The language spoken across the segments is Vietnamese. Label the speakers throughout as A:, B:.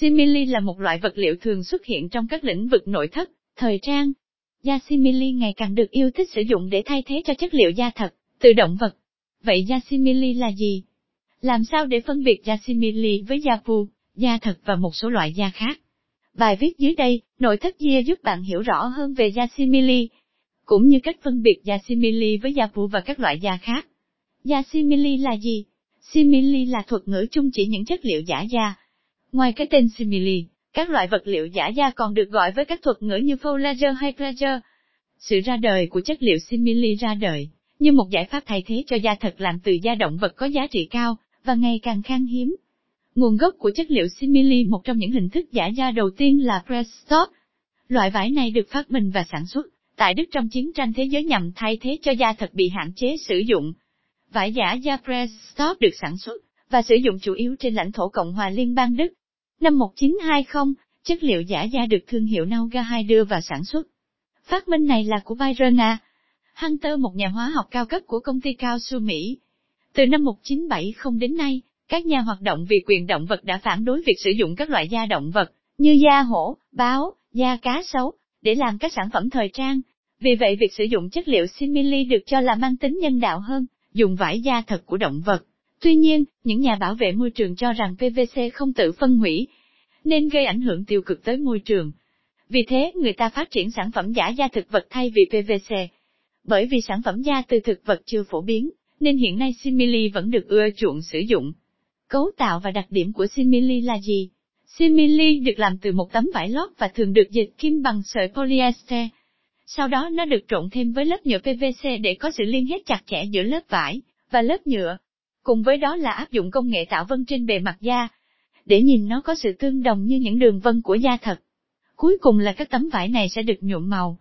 A: Simili là một loại vật liệu thường xuất hiện trong các lĩnh vực nội thất, thời trang. Da simili ngày càng được yêu thích sử dụng để thay thế cho chất liệu da thật, từ động vật. Vậy da simili là gì? Làm sao để phân biệt da simili với da pu, da thật và một số loại da khác? Bài viết dưới đây, nội thất Gia giúp bạn hiểu rõ hơn về da simili, cũng như cách phân biệt da simili với da pu và các loại da khác. Da simili là gì? Simili là thuật ngữ chung chỉ những chất liệu giả da. Ngoài cái tên simili, các loại vật liệu giả da còn được gọi với các thuật ngữ như faux hay plagiar. Sự ra đời của chất liệu simili ra đời, như một giải pháp thay thế cho da thật làm từ da động vật có giá trị cao, và ngày càng khan hiếm. Nguồn gốc của chất liệu simili một trong những hình thức giả da đầu tiên là Prestop. Loại vải này được phát minh và sản xuất tại Đức trong chiến tranh thế giới nhằm thay thế cho da thật bị hạn chế sử dụng. Vải giả da Prestop được sản xuất và sử dụng chủ yếu trên lãnh thổ Cộng hòa Liên bang Đức. Năm 1920, chất liệu giả da được thương hiệu Nauga 2 đưa vào sản xuất. Phát minh này là của Byron A. Hunter một nhà hóa học cao cấp của công ty cao su Mỹ. Từ năm 1970 đến nay, các nhà hoạt động vì quyền động vật đã phản đối việc sử dụng các loại da động vật, như da hổ, báo, da cá sấu, để làm các sản phẩm thời trang. Vì vậy việc sử dụng chất liệu simili được cho là mang tính nhân đạo hơn, dùng vải da thật của động vật. Tuy nhiên, những nhà bảo vệ môi trường cho rằng PVC không tự phân hủy, nên gây ảnh hưởng tiêu cực tới môi trường. Vì thế, người ta phát triển sản phẩm giả da thực vật thay vì PVC. Bởi vì sản phẩm da từ thực vật chưa phổ biến, nên hiện nay simili vẫn được ưa chuộng sử dụng. Cấu tạo và đặc điểm của simili là gì? Simili được làm từ một tấm vải lót và thường được dịch kim bằng sợi polyester. Sau đó nó được trộn thêm với lớp nhựa PVC để có sự liên kết chặt chẽ giữa lớp vải và lớp nhựa. Cùng với đó là áp dụng công nghệ tạo vân trên bề mặt da, để nhìn nó có sự tương đồng như những đường vân của da thật. Cuối cùng là các tấm vải này sẽ được nhuộm màu.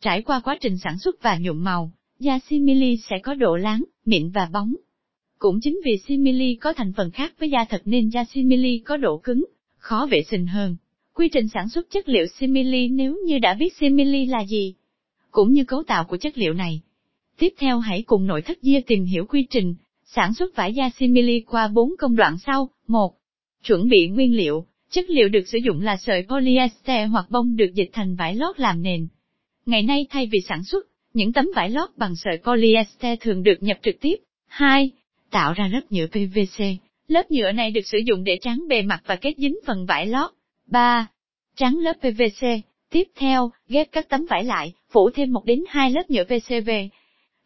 A: Trải qua quá trình sản xuất và nhuộm màu, da simili sẽ có độ láng, mịn và bóng. Cũng chính vì simili có thành phần khác với da thật nên da simili có độ cứng, khó vệ sinh hơn. Quy trình sản xuất chất liệu simili nếu như đã biết simili là gì, cũng như cấu tạo của chất liệu này. Tiếp theo hãy cùng nội thất Gia tìm hiểu quy trình sản xuất vải da simili qua bốn công đoạn sau. 1. Chuẩn bị nguyên liệu, chất liệu được sử dụng là sợi polyester hoặc bông được dịch thành vải lót làm nền. Ngày nay thay vì sản xuất, những tấm vải lót bằng sợi polyester thường được nhập trực tiếp. 2 tạo ra lớp nhựa PVC. Lớp nhựa này được sử dụng để tráng bề mặt và kết dính phần vải lót. 3. Tráng lớp PVC. Tiếp theo, ghép các tấm vải lại, phủ thêm một đến hai lớp nhựa PCV.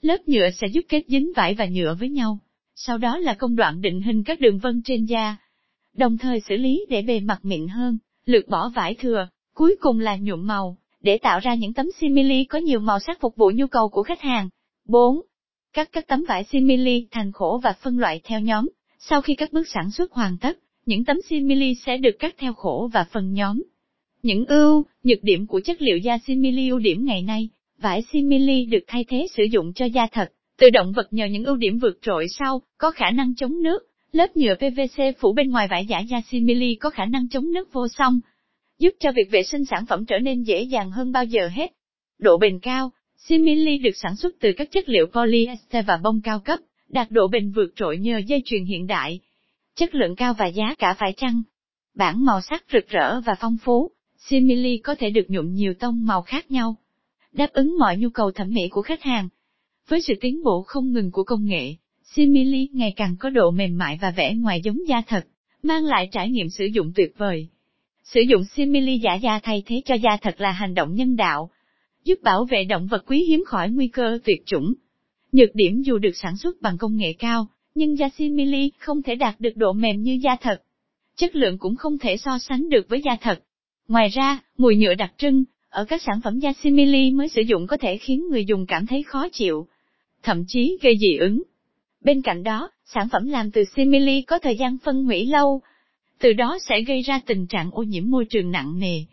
A: Lớp nhựa sẽ giúp kết dính vải và nhựa với nhau. Sau đó là công đoạn định hình các đường vân trên da. Đồng thời xử lý để bề mặt mịn hơn, lược bỏ vải thừa. Cuối cùng là nhuộm màu, để tạo ra những tấm simili có nhiều màu sắc phục vụ nhu cầu của khách hàng. 4. Cắt các tấm vải simili thành khổ và phân loại theo nhóm. Sau khi các bước sản xuất hoàn tất, những tấm simili sẽ được cắt theo khổ và phần nhóm. Những ưu, nhược điểm của chất liệu da simili ưu điểm ngày nay, vải simili được thay thế sử dụng cho da thật, từ động vật nhờ những ưu điểm vượt trội sau, có khả năng chống nước, lớp nhựa PVC phủ bên ngoài vải giả da simili có khả năng chống nước vô song, giúp cho việc vệ sinh sản phẩm trở nên dễ dàng hơn bao giờ hết. Độ bền cao, Simili được sản xuất từ các chất liệu polyester và bông cao cấp, đạt độ bền vượt trội nhờ dây chuyền hiện đại. Chất lượng cao và giá cả phải chăng? Bản màu sắc rực rỡ và phong phú, Simili có thể được nhuộm nhiều tông màu khác nhau, đáp ứng mọi nhu cầu thẩm mỹ của khách hàng. Với sự tiến bộ không ngừng của công nghệ, Simili ngày càng có độ mềm mại và vẻ ngoài giống da thật, mang lại trải nghiệm sử dụng tuyệt vời. Sử dụng Simili giả da thay thế cho da thật là hành động nhân đạo, giúp bảo vệ động vật quý hiếm khỏi nguy cơ tuyệt chủng. Nhược điểm dù được sản xuất bằng công nghệ cao, nhưng da simili không thể đạt được độ mềm như da thật. Chất lượng cũng không thể so sánh được với da thật. Ngoài ra, mùi nhựa đặc trưng, ở các sản phẩm da simili mới sử dụng có thể khiến người dùng cảm thấy khó chịu, thậm chí gây dị ứng. Bên cạnh đó, sản phẩm làm từ simili có thời gian phân hủy lâu, từ đó sẽ gây ra tình trạng ô nhiễm môi trường nặng nề.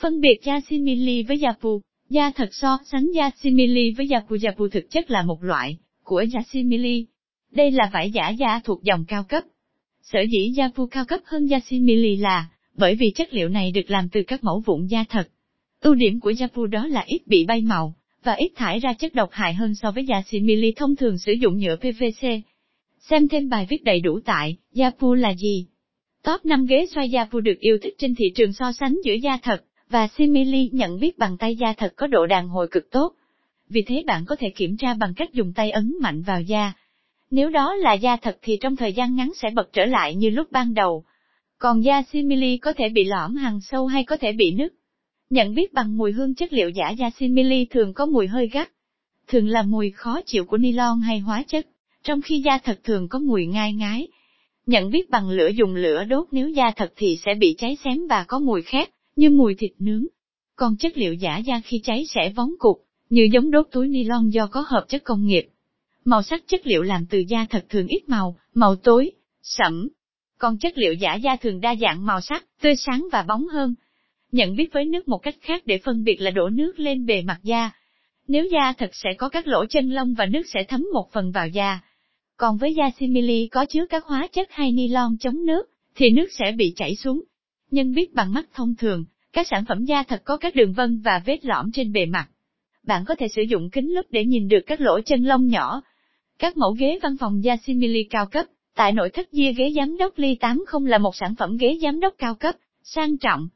A: Phân biệt da simili với da pu Da thật so sánh da simili với da phù da phù thực chất là một loại của da simili. Đây là vải giả da thuộc dòng cao cấp. Sở dĩ da pu cao cấp hơn da simili là bởi vì chất liệu này được làm từ các mẫu vụn da thật. Ưu điểm của da pu đó là ít bị bay màu và ít thải ra chất độc hại hơn so với da simili thông thường sử dụng nhựa PVC. Xem thêm bài viết đầy đủ tại da pu là gì. Top 5 ghế xoay da vu được yêu thích trên thị trường so sánh giữa da thật và simili nhận biết bằng tay da thật có độ đàn hồi cực tốt. Vì thế bạn có thể kiểm tra bằng cách dùng tay ấn mạnh vào da. Nếu đó là da thật thì trong thời gian ngắn sẽ bật trở lại như lúc ban đầu. Còn da simili có thể bị lõm hằn sâu hay có thể bị nứt. Nhận biết bằng mùi hương chất liệu giả da simili thường có mùi hơi gắt. Thường là mùi khó chịu của nylon hay hóa chất, trong khi da thật thường có mùi ngai ngái. Nhận biết bằng lửa dùng lửa đốt nếu da thật thì sẽ bị cháy xém và có mùi khét, như mùi thịt nướng. Còn chất liệu giả da khi cháy sẽ vóng cục, như giống đốt túi nylon do có hợp chất công nghiệp. Màu sắc chất liệu làm từ da thật thường ít màu, màu tối, sẫm. Còn chất liệu giả da thường đa dạng màu sắc, tươi sáng và bóng hơn. Nhận biết với nước một cách khác để phân biệt là đổ nước lên bề mặt da. Nếu da thật sẽ có các lỗ chân lông và nước sẽ thấm một phần vào da. Còn với da simili có chứa các hóa chất hay nylon chống nước, thì nước sẽ bị chảy xuống. Nhân biết bằng mắt thông thường, các sản phẩm da thật có các đường vân và vết lõm trên bề mặt. Bạn có thể sử dụng kính lúp để nhìn được các lỗ chân lông nhỏ. Các mẫu ghế văn phòng da simili cao cấp, tại nội thất Gia ghế giám đốc Ly 80 là một sản phẩm ghế giám đốc cao cấp, sang trọng.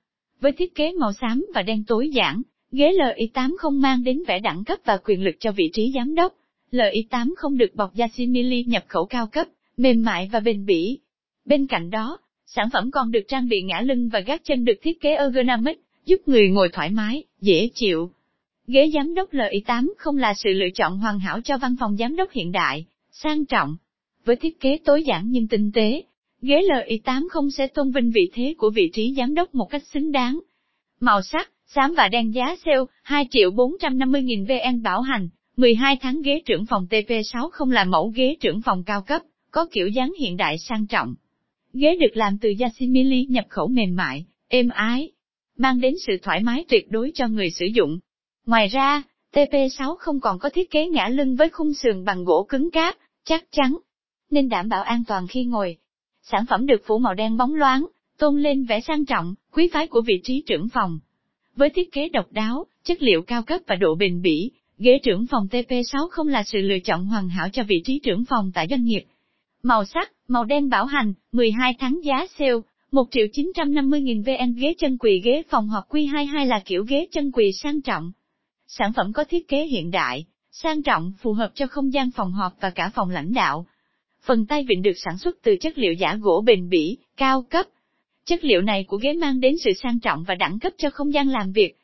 A: Với thiết kế màu xám và đen tối giản, ghế LI80 mang đến vẻ đẳng cấp và quyền lực cho vị trí giám đốc. LI80 được bọc da simili nhập khẩu cao cấp, mềm mại và bền bỉ. Bên cạnh đó, sản phẩm còn được trang bị ngã lưng và gác chân được thiết kế ergonomic, giúp người ngồi thoải mái, dễ chịu. Ghế giám đốc LI8 không là sự lựa chọn hoàn hảo cho văn phòng giám đốc hiện đại, sang trọng. Với thiết kế tối giản nhưng tinh tế, ghế LI8 không sẽ tôn vinh vị thế của vị trí giám đốc một cách xứng đáng. Màu sắc, xám và đen giá sale, 2 triệu 450.000 VN bảo hành, 12 tháng ghế trưởng phòng TP6 không là mẫu ghế trưởng phòng cao cấp, có kiểu dáng hiện đại sang trọng. Ghế được làm từ da simili nhập khẩu mềm mại, êm ái, mang đến sự thoải mái tuyệt đối cho người sử dụng. Ngoài ra, TP6 không còn có thiết kế ngã lưng với khung sườn bằng gỗ cứng cáp, chắc chắn, nên đảm bảo an toàn khi ngồi. Sản phẩm được phủ màu đen bóng loáng, tôn lên vẻ sang trọng, quý phái của vị trí trưởng phòng. Với thiết kế độc đáo, chất liệu cao cấp và độ bền bỉ, ghế trưởng phòng TP6 không là sự lựa chọn hoàn hảo cho vị trí trưởng phòng tại doanh nghiệp. Màu sắc, màu đen bảo hành, 12 tháng giá sale, 1 triệu 950.000 VN ghế chân quỳ ghế phòng họp Q22 là kiểu ghế chân quỳ sang trọng. Sản phẩm có thiết kế hiện đại, sang trọng phù hợp cho không gian phòng họp và cả phòng lãnh đạo. Phần tay vịn được sản xuất từ chất liệu giả gỗ bền bỉ, cao cấp. Chất liệu này của ghế mang đến sự sang trọng và đẳng cấp cho không gian làm việc.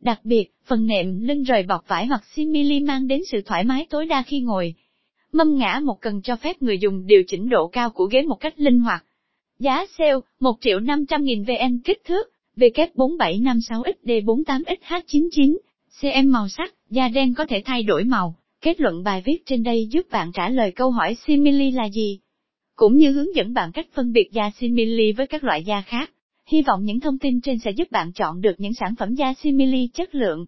A: Đặc biệt, phần nệm lưng rời bọc vải hoặc simili mang đến sự thoải mái tối đa khi ngồi. Mâm ngã một cần cho phép người dùng điều chỉnh độ cao của ghế một cách linh hoạt. Giá sale, 1 triệu 500 nghìn VN kích thước, W4756XD48XH99, CM màu sắc, da đen có thể thay đổi màu. Kết luận bài viết trên đây giúp bạn trả lời câu hỏi simili là gì? Cũng như hướng dẫn bạn cách phân biệt da simili với các loại da khác. Hy vọng những thông tin trên sẽ giúp bạn chọn được những sản phẩm da simili chất lượng,